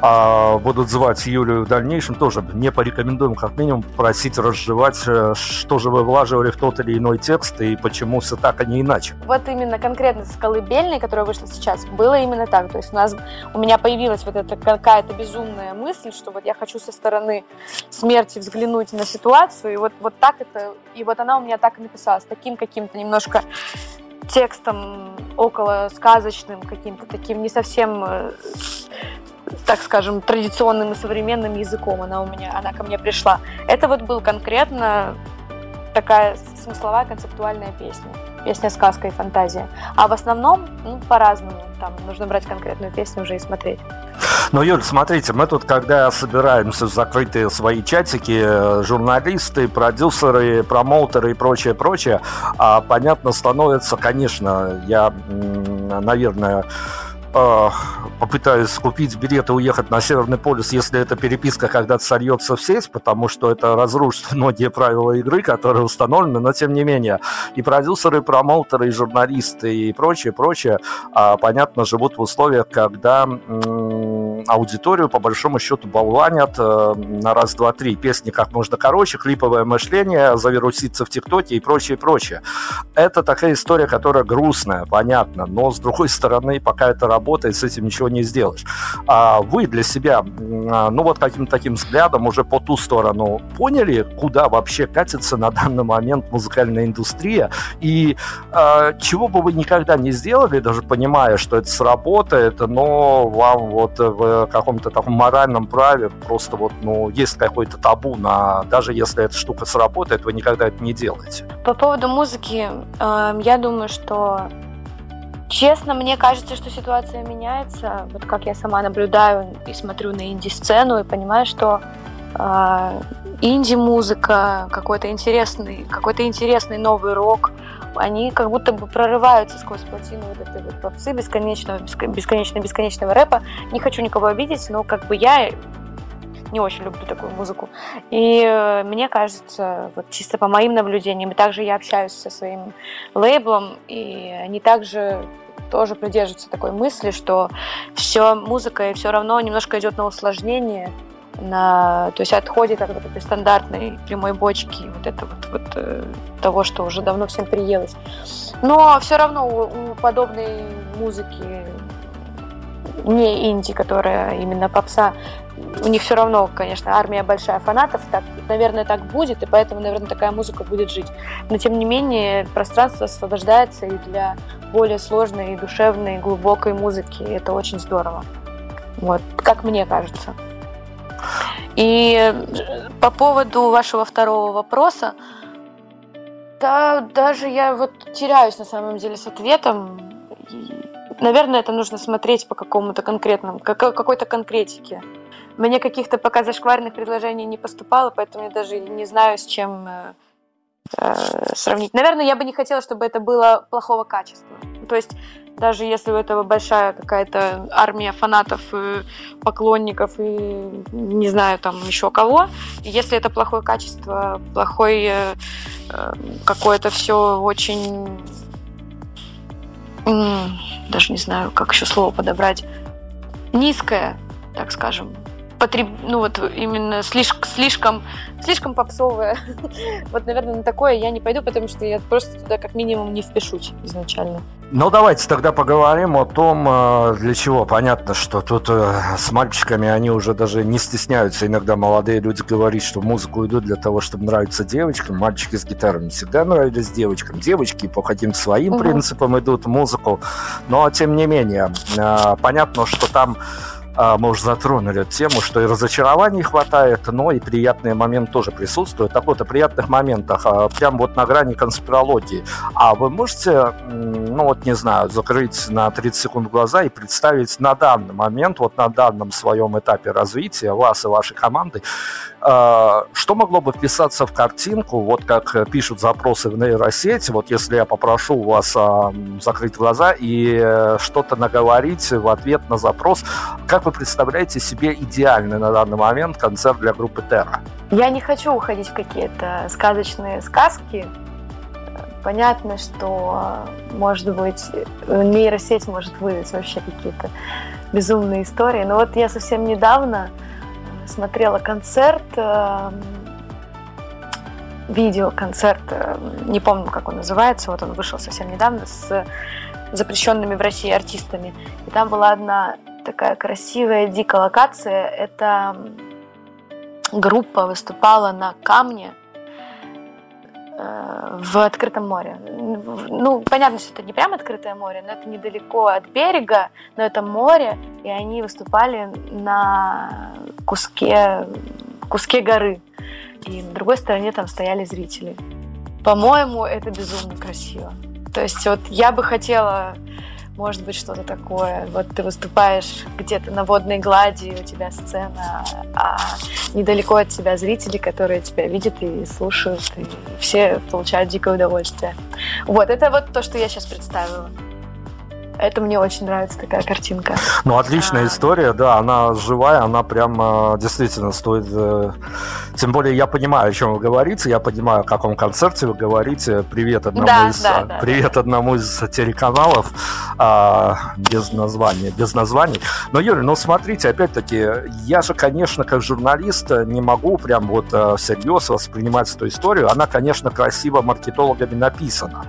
а, будут звать Юлю в дальнейшем, тоже не порекомендуем, как минимум, просить разжевать, э, что же вы влаживали в тот или иной текст и почему все так, а не иначе. Вот именно конкретно с колыбельной, которая вышла сейчас, было именно так. То есть у нас, у меня появилась вот эта какая-то безумная мысль, что вот я хочу со стороны смерти взглянуть на ситуацию, и вот вот так это, и вот она у меня так и написалась, таким каким-то немножко текстом около сказочным, каким-то таким не совсем, э, так скажем, традиционным и современным языком она у меня, она ко мне пришла. Это вот был конкретно такая смысловая концептуальная песня. Песня «Сказка и фантазия». А в основном, ну, по-разному. Там нужно брать конкретную песню уже и смотреть. Ну, Юль, смотрите, мы тут, когда собираемся в закрытые свои чатики, э, журналисты, продюсеры, промоутеры и прочее, прочее, а понятно становится, конечно, я, наверное, э, попытаюсь купить билет и уехать на Северный полюс, если эта переписка когда-то сольется в сеть, потому что это разрушит многие правила игры, которые установлены, но тем не менее. И продюсеры, и промоутеры, и журналисты и прочее, прочее, а, понятно, живут в условиях, когда м- аудиторию по большому счету болванят э, на раз, два, три. Песни как можно короче, клиповое мышление, завируситься в ТикТоке и прочее, прочее. Это такая история, которая грустная, понятно, но с другой стороны, пока это работает, с этим ничего не сделаешь. А вы для себя, а, ну вот каким-то таким взглядом уже по ту сторону поняли, куда вообще катится на данный момент музыкальная индустрия и а, чего бы вы никогда не сделали, даже понимая, что это сработает, но вам вот в каком-то таком моральном праве просто вот, ну, есть какой-то табу на, даже если эта штука сработает, вы никогда это не делаете. По поводу музыки, э, я думаю, что Честно, мне кажется, что ситуация меняется. Вот как я сама наблюдаю и смотрю на инди-сцену и понимаю, что э, инди-музыка, какой-то интересный, какой-то интересный новый рок, они как будто бы прорываются сквозь плотину вот этой вот попсы бесконечного, бесконечно бесконечного рэпа. Не хочу никого обидеть, но как бы я не очень люблю такую музыку. И э, мне кажется, вот чисто по моим наблюдениям, и также я общаюсь со своим лейблом, и они также тоже придерживаются такой мысли, что все музыка и все равно немножко идет на усложнение, на, то есть отходит от вот этой стандартной прямой бочки, вот это вот, вот э, того, что уже давно всем приелось. Но все равно у, у подобной музыки не инди, которая именно попса, у них все равно, конечно, армия большая фанатов, так, наверное, так будет, и поэтому, наверное, такая музыка будет жить. Но, тем не менее, пространство освобождается и для более сложной, и душевной, глубокой музыки. Это очень здорово. Вот, как мне кажется. И э, по поводу вашего второго вопроса, да, даже я вот теряюсь на самом деле с ответом. Наверное, это нужно смотреть по какому-то конкретному, какой-то конкретике. Мне каких-то пока зашкварных предложений не поступало, поэтому я даже не знаю, с чем э, э, сравнить. Наверное, я бы не хотела, чтобы это было плохого качества. То есть даже если у этого большая какая-то армия фанатов, поклонников и не знаю там еще кого, если это плохое качество, плохой э, э какое-то все очень даже не знаю, как еще слово подобрать, низкое, так скажем, потреб... ну вот именно слишком, слишком, слишком попсовое. вот, наверное, на такое я не пойду, потому что я просто туда как минимум не впишусь изначально. Ну, давайте тогда поговорим о том, э, для чего. Понятно, что тут э, с мальчиками они уже даже не стесняются. Иногда молодые люди говорят, что музыку идут для того, чтобы нравиться девочкам. Мальчики с гитарами всегда нравились девочкам. Девочки по каким-то своим угу. принципам идут музыку. Но, тем не менее, э, понятно, что там мы уже затронули тему, что и разочарований хватает, но и приятные моменты тоже присутствуют. Так вот, о приятных моментах, а, прям вот на грани конспирологии. А вы можете, ну вот не знаю, закрыть на 30 секунд глаза и представить на данный момент, вот на данном своем этапе развития вас и вашей команды, а, что могло бы вписаться в картинку, вот как пишут запросы в нейросети, вот если я попрошу вас закрыть глаза и э, что-то наговорить в ответ на запрос, как вы представляете себе идеальный на данный момент концерт для группы Терра? Я не хочу уходить в какие-то сказочные сказки. Понятно, что, может быть, нейросеть может выдать вообще какие-то безумные истории. Но вот я совсем недавно смотрела концерт, эм, видеоконцерт, эм, не помню, как он называется, вот он вышел совсем недавно, с запрещенными в России артистами. И там была одна такая красивая, дикая локация. Это группа выступала на камне э, в открытом море. Ну, понятно, что это не прям открытое море, но это недалеко от берега, но это море, и они выступали на куске, куске горы. И на другой стороне там стояли зрители. По-моему, это безумно красиво. То есть вот я бы хотела может быть что-то такое. Вот ты выступаешь где-то на водной глади, у тебя сцена, а недалеко от тебя зрители, которые тебя видят и слушают, и все получают дикое удовольствие. Вот, это вот то, что я сейчас представила. Это мне очень нравится такая картинка. Ну, отличная а... история, да, она живая, она прям действительно стоит... Э, тем более я понимаю, о чем вы говорите, я понимаю, о каком концерте вы говорите. Привет одному да, из да, да, привет да. одному из телеканалов а, без названия, без названий. Но Юрий, ну смотрите, опять-таки, я же, конечно, как журналист не могу прям вот э, всерьез воспринимать эту историю. Она, конечно, красиво маркетологами написана.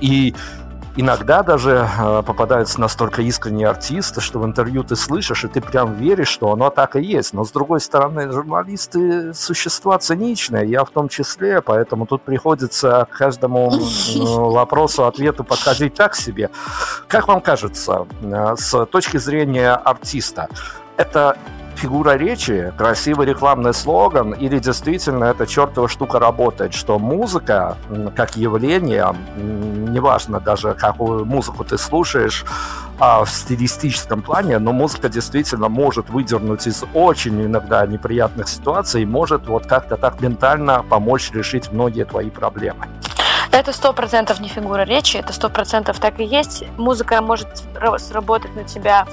И иногда даже э, попадаются настолько искренние артисты, что в интервью ты слышишь, и ты прям веришь, что оно так и есть. Но, с другой стороны, журналисты – существа циничные, я в том числе, поэтому тут приходится к каждому вопросу, ответу подходить так себе. Как вам кажется, э, с точки зрения артиста, это фигура речи, красивый рекламный слоган, или действительно эта чертова штука работает, что музыка как явление, неважно даже какую музыку ты слушаешь, а в стилистическом плане, но музыка действительно может выдернуть из очень иногда неприятных ситуаций, может вот как-то так ментально помочь решить многие твои проблемы. Это сто процентов не фигура речи, это сто процентов так и есть. Музыка может сработать на тебя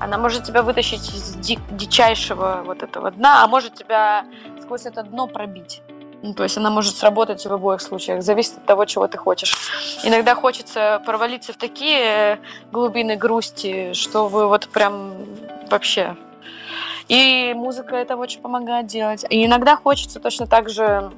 она может тебя вытащить из ди- дичайшего вот этого дна, а может тебя сквозь это дно пробить. Ну, то есть она может сработать в обоих случаях, зависит от того, чего ты хочешь. Иногда хочется провалиться в такие глубины грусти, что вы вот прям вообще... И музыка это очень помогает делать. И иногда хочется точно так же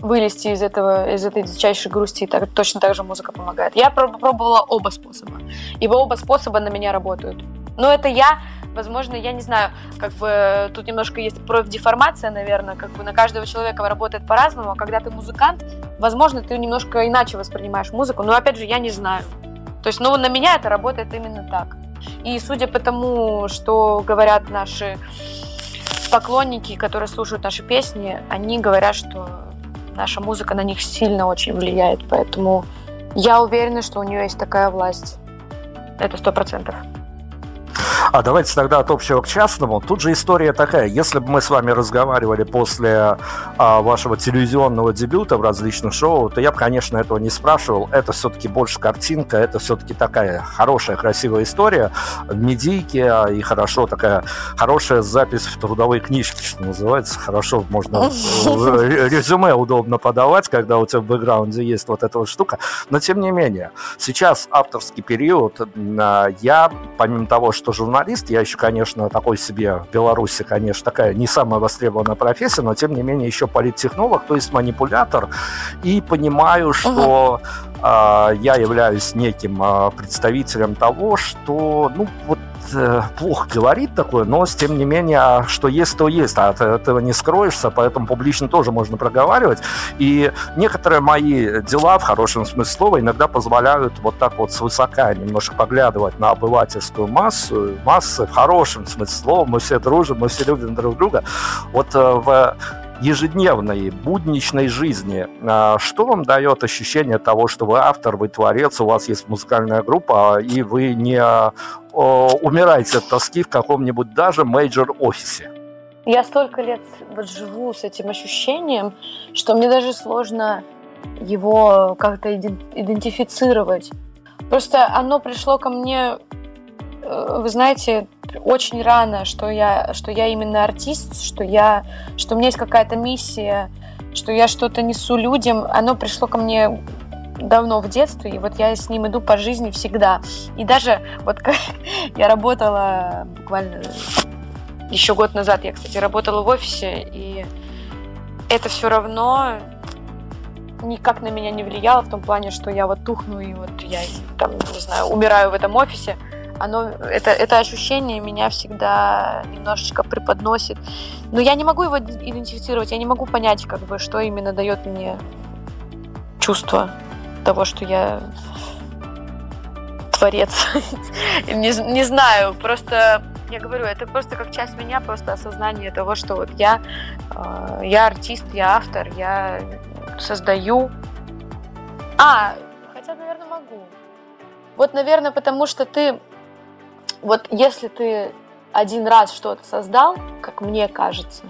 вылезти из этого, из этой дичайшей грусти, и так, точно так же музыка помогает. Я пробовала оба способа, и оба способа на меня работают. Но это я, возможно, я не знаю, как бы тут немножко есть профдеформация, наверное, как бы на каждого человека работает по-разному, а когда ты музыкант, возможно, ты немножко иначе воспринимаешь музыку, но опять же, я не знаю. То есть, ну, на меня это работает именно так. И судя по тому, что говорят наши поклонники, которые слушают наши песни, они говорят, что наша музыка на них сильно очень влияет, поэтому я уверена, что у нее есть такая власть. Это сто процентов. А давайте тогда от общего к частному. Тут же история такая. Если бы мы с вами разговаривали после а, вашего телевизионного дебюта в различных шоу, то я бы, конечно, этого не спрашивал. Это все-таки больше картинка, это все-таки такая хорошая, красивая история в медийке а, и хорошо такая хорошая запись в трудовой книжке, что называется. Хорошо можно резюме удобно подавать, когда у тебя в бэкграунде есть вот эта вот штука. Но тем не менее, сейчас авторский период, а, я, помимо того, что журналист. Я еще, конечно, такой себе в Беларуси, конечно, такая не самая востребованная профессия, но тем не менее еще политтехнолог, то есть манипулятор. И понимаю, что угу. э, я являюсь неким э, представителем того, что, ну, вот плохо говорит такое, но тем не менее, а что есть, то есть. А от этого не скроешься, поэтому публично тоже можно проговаривать. И некоторые мои дела, в хорошем смысле слова, иногда позволяют вот так вот свысока немножко поглядывать на обывательскую массу, массы в хорошем смысле слова. Мы все дружим, мы все любим друг друга. Вот э, в ежедневной, будничной жизни, а, что вам дает ощущение того, что вы автор, вы творец, у вас есть музыкальная группа, и вы не умираете от тоски в каком-нибудь даже major-офисе? Я столько лет вот живу с этим ощущением, что мне даже сложно его как-то идентифицировать. Просто оно пришло ко мне, вы знаете, очень рано, что я, что я именно артист, что, я, что у меня есть какая-то миссия, что я что-то несу людям, оно пришло ко мне давно в детстве, и вот я с ним иду по жизни всегда. И даже вот как я работала буквально еще год назад, я, кстати, работала в офисе, и это все равно никак на меня не влияло в том плане, что я вот тухну и вот я там, не знаю, умираю в этом офисе оно, это, это ощущение меня всегда немножечко преподносит. Но я не могу его идентифицировать, я не могу понять, как бы, что именно дает мне чувство того, что я творец. не, не знаю, просто я говорю, это просто как часть меня, просто осознание того, что вот я, э, я артист, я автор, я создаю. А, хотя, наверное, могу. Вот, наверное, потому что ты вот если ты один раз что-то создал, как мне кажется,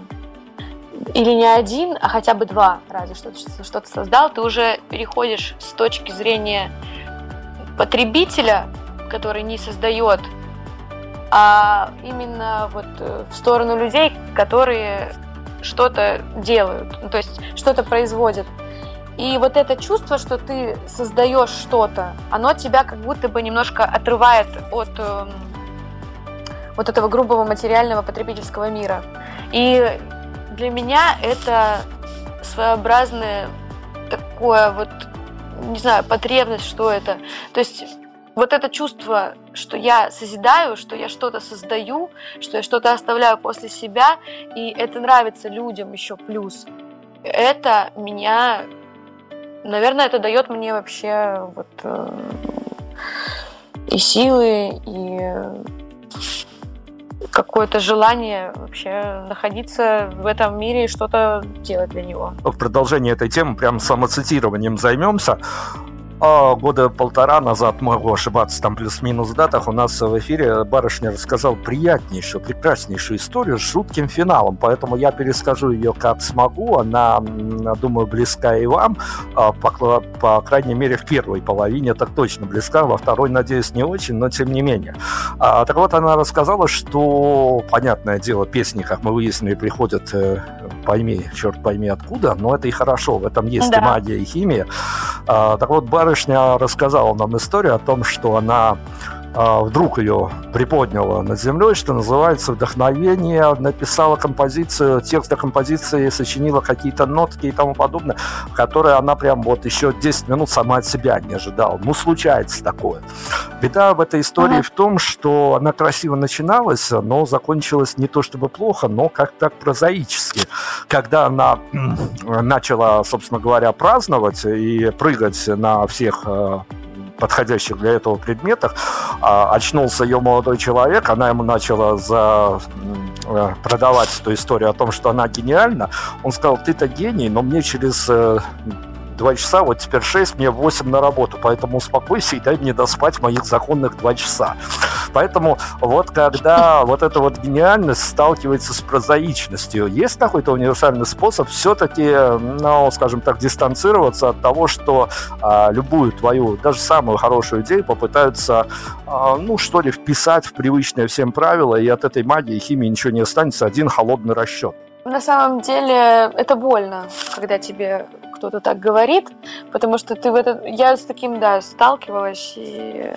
или не один, а хотя бы два раза что-то что создал, ты уже переходишь с точки зрения потребителя, который не создает, а именно вот э, в сторону людей, которые что-то делают, ну, то есть что-то производят. И вот это чувство, что ты создаешь что-то, оно тебя как будто бы немножко отрывает от эм, вот этого грубого материального потребительского мира. И для меня это своеобразное такое вот, не знаю, потребность, что это. То есть вот это чувство, что я созидаю, что я что-то создаю, что я что-то оставляю после себя, и это нравится людям еще плюс, это меня, наверное, это дает мне вообще вот э, и силы, и какое-то желание вообще находиться в этом мире и что-то делать для него. В продолжение этой темы прям самоцитированием займемся. А года полтора назад, могу ошибаться, там плюс-минус датах, у нас в эфире барышня рассказал приятнейшую, прекраснейшую историю с жутким финалом, поэтому я перескажу ее как смогу, она, думаю, близка и вам, а, по, по крайней мере, в первой половине так точно близка, во второй, надеюсь, не очень, но тем не менее. А, так вот, она рассказала, что, понятное дело, песни, как мы выяснили, приходят, э, пойми, черт пойми откуда, но это и хорошо, в этом есть да. и магия, и химия. А, так вот, барышня рассказала нам историю о том, что она вдруг ее приподняло над землей, что называется, вдохновение, написала композицию, текст до композиции, сочинила какие-то нотки и тому подобное, которые она прям вот еще 10 минут сама от себя не ожидала. Ну, случается такое. Беда в этой истории ага. в том, что она красиво начиналась, но закончилась не то чтобы плохо, но как-то прозаически. Когда она начала, собственно говоря, праздновать и прыгать на всех э, подходящих для этого предметах. А, очнулся ее молодой человек, она ему начала за э, продавать эту историю о том, что она гениальна. Он сказал, ты-то гений, но мне через э, два часа, вот теперь шесть, мне восемь на работу, поэтому успокойся и дай мне доспать моих законных два часа. Поэтому вот когда вот эта вот гениальность сталкивается с прозаичностью, есть какой-то универсальный способ все-таки, ну, скажем так, дистанцироваться от того, что а, любую твою, даже самую хорошую идею попытаются, а, ну, что ли, вписать в привычные всем правила, и от этой магии химии ничего не останется, один холодный расчет. На самом деле это больно, когда тебе кто-то так говорит, потому что ты в это... Я с таким, да, сталкивалась, и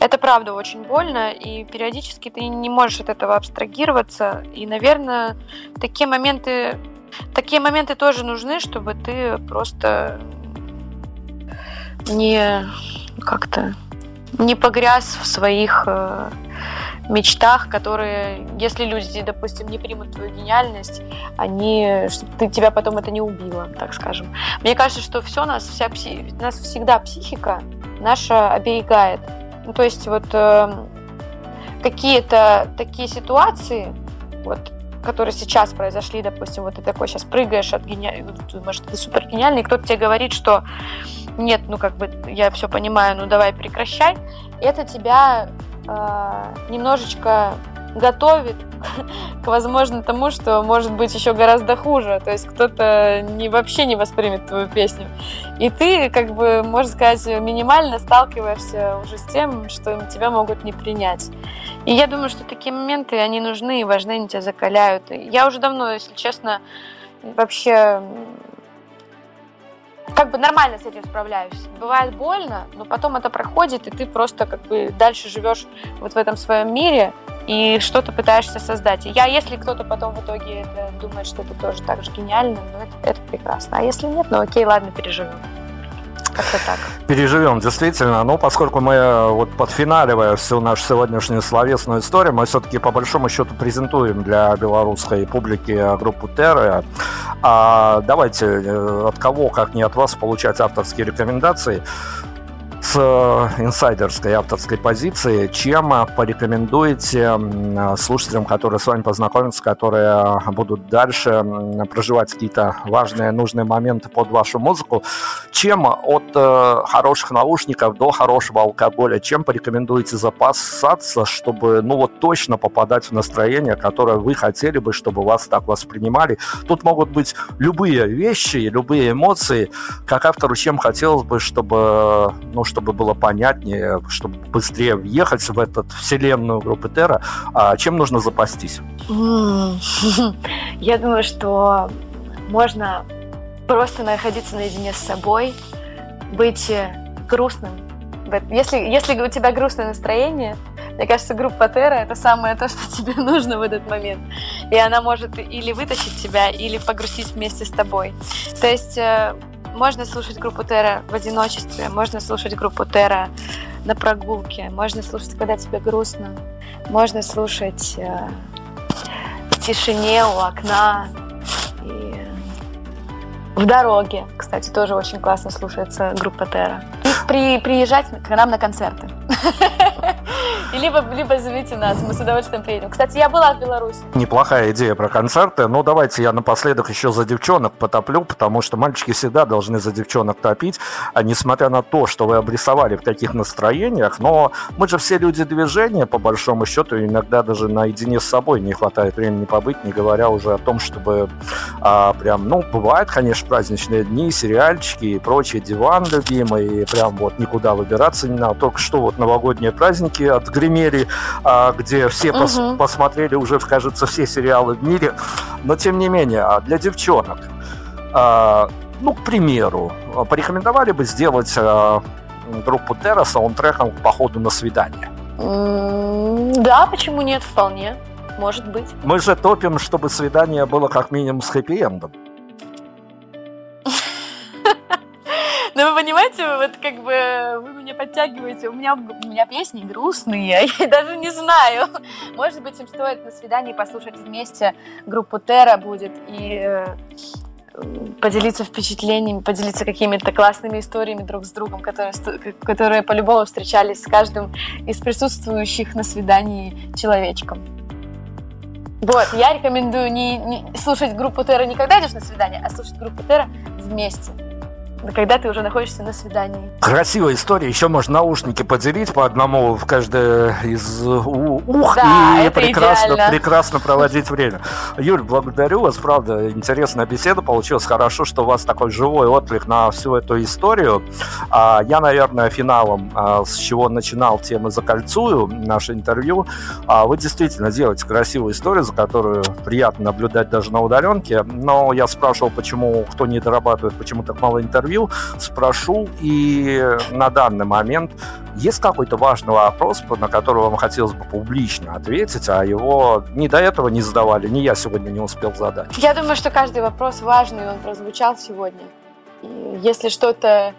Это правда очень больно, и периодически ты не можешь от этого абстрагироваться. И, наверное, такие моменты, такие моменты тоже нужны, чтобы ты просто не как-то не погряз в своих э, мечтах, которые, если люди, допустим, не примут твою гениальность, они, чтобы ты, тебя потом это не убило, так скажем. Мне кажется, что все нас, вся пси, нас всегда психика наша оберегает. Ну, то есть вот э, какие-то такие ситуации, вот, которые сейчас произошли, допустим, вот ты такой сейчас прыгаешь от гениальности, может, ты супер гениальный, кто-то тебе говорит, что нет, ну как бы я все понимаю, ну давай прекращай, это тебя немножечко готовит к, возможно, тому, что может быть еще гораздо хуже. То есть кто-то не, вообще не воспримет твою песню. И ты, как бы, можно сказать, минимально сталкиваешься уже с тем, что тебя могут не принять. И я думаю, что такие моменты, они нужны и важны, они тебя закаляют. Я уже давно, если честно, вообще как бы нормально с этим справляюсь. Бывает больно, но потом это проходит, и ты просто как бы дальше живешь вот в этом своем мире и что-то пытаешься создать. И я, если кто-то потом в итоге это думает, что это тоже так же гениально, ну это, это прекрасно. А если нет, ну окей, ладно, переживем. Переживем, действительно. Ну, поскольку мы, э, вот подфиналивая всю нашу сегодняшнюю словесную историю, мы все-таки по большому счету презентуем для белорусской публики группу Терра. А давайте, э, от кого, как не от вас, получать авторские рекомендации с э, инсайдерской авторской позиции, чем э, порекомендуете э, слушателям, которые с вами познакомятся, которые будут дальше проживать какие-то важные, нужные моменты под вашу музыку, чем от хороших наушников до хорошего алкоголя, чем порекомендуете запасаться, чтобы, ну вот точно попадать в настроение, которое вы хотели бы, чтобы вас так воспринимали. Тут могут быть любые вещи, любые эмоции. Как автору, чем хотелось бы, чтобы, ну, чтобы было понятнее, чтобы быстрее въехать в эту вселенную группы Терра, а чем нужно запастись? Я думаю, что можно просто находиться наедине с собой, быть грустным. Если, если у тебя грустное настроение, мне кажется, группа Терра это самое то, что тебе нужно в этот момент. И она может или вытащить тебя, или погрузить вместе с тобой. То есть э, можно слушать группу Терра в одиночестве, можно слушать группу Терра на прогулке, можно слушать, когда тебе грустно, можно слушать э, в тишине у окна и в дороге. Кстати, тоже очень классно слушается группа Терра. И при, приезжать к нам на концерты. И либо, либо зовите нас, мы с удовольствием приедем. Кстати, я была в Беларуси. Неплохая идея про концерты. Ну, давайте я напоследок еще за девчонок потоплю, потому что мальчики всегда должны за девчонок топить, а несмотря на то, что вы обрисовали в таких настроениях, но мы же все люди движения, по большому счету, иногда даже наедине с собой не хватает времени побыть, не говоря уже о том, чтобы а, прям, ну, бывают, конечно, праздничные дни, сериальчики и прочие, диван любимый, и прям вот никуда выбираться не надо. Только что вот новогодние праздники отгремели, а, где все угу. пос посмотрели уже, кажется, все сериалы в мире. Но, тем не менее, а для девчонок, а, ну, к примеру, порекомендовали бы сделать группу Терра саундтреком к походу на свидание? Да, почему нет, вполне. Может быть. Мы же топим, чтобы свидание было как минимум с хэппи-эндом. Но вы понимаете, вот как бы вы меня подтягиваете. У меня, у меня песни грустные, я даже не знаю. Может быть, им стоит на свидании послушать вместе группу Терра будет и э, поделиться впечатлениями, поделиться какими-то классными историями друг с другом, которые, которые по-любому встречались с каждым из присутствующих на свидании человечком. Вот, я рекомендую не, не слушать группу Терра не когда идешь на свидание, а слушать группу Терра вместе когда ты уже находишься на свидании. Красивая история. Еще можно наушники поделить по одному в каждое из ух да, и прекрасно, прекрасно проводить время. Юль, благодарю вас, правда, интересная беседа получилась. Хорошо, что у вас такой живой отклик на всю эту историю. А, я, наверное, финалом, а, с чего начинал тему закольцую наше интервью. А, вы действительно делаете красивую историю, за которую приятно наблюдать даже на удаленке. Но я спрашивал, почему кто не дорабатывает, почему так мало интервью интервью, спрошу. И на данный момент есть какой-то важный вопрос, на который вам хотелось бы публично ответить, а его ни до этого не задавали, ни я сегодня не успел задать? Я думаю, что каждый вопрос важный, он прозвучал сегодня. И если что-то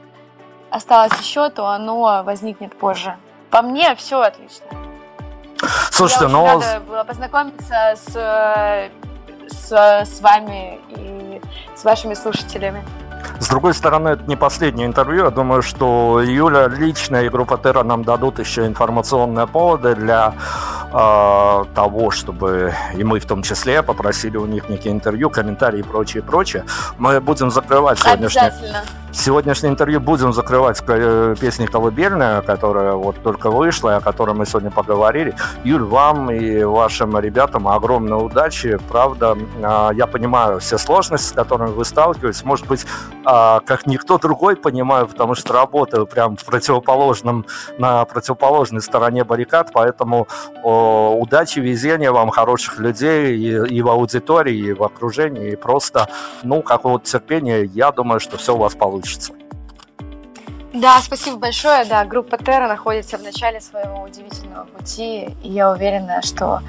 осталось еще, то оно возникнет позже. По мне все отлично. Слушайте, Я но... очень рада была познакомиться с, с, с вами и с вашими слушателями. С другой стороны, это не последнее интервью. Я думаю, что Юля лично и группа Терра нам дадут еще информационные поводы для э, того, чтобы и мы в том числе попросили у них некие интервью, комментарии и прочее, прочее. Мы будем закрывать сегодняшнее, сегодняшнее интервью, будем закрывать э, песни «Колыбельная», которая вот только вышла, о которой мы сегодня поговорили. Юль, вам и вашим ребятам огромной удачи. Правда, э, я понимаю все сложности, с которыми вы сталкиваетесь. Может быть, а, как никто другой понимаю, потому что работаю прям в противоположном, на противоположной стороне баррикад, поэтому о, удачи, везения вам, хороших людей и, и в аудитории, и в окружении, и просто, ну, какого-то терпения, я думаю, что все у вас получится. Да, спасибо большое. Да, группа Терра находится в начале своего удивительного пути, и я уверена, что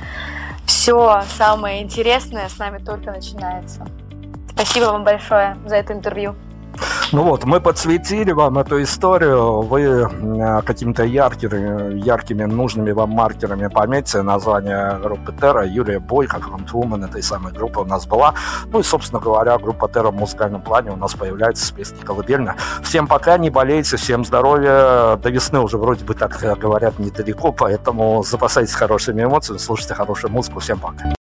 все самое интересное с нами только начинается. Спасибо вам большое за это интервью. Ну вот, мы подсветили вам эту историю, вы э, какими-то яркими, яркими, нужными вам маркерами пометьте название группы Терра, Юлия Бойко, фронтвумен этой самой группы у нас была. Ну и, собственно говоря, группа Терра в музыкальном плане у нас появляется с песней «Колыбельная». Всем пока, не болейте, всем здоровья. До весны уже вроде бы так говорят недалеко, поэтому запасайтесь хорошими эмоциями, слушайте хорошую музыку. Всем пока.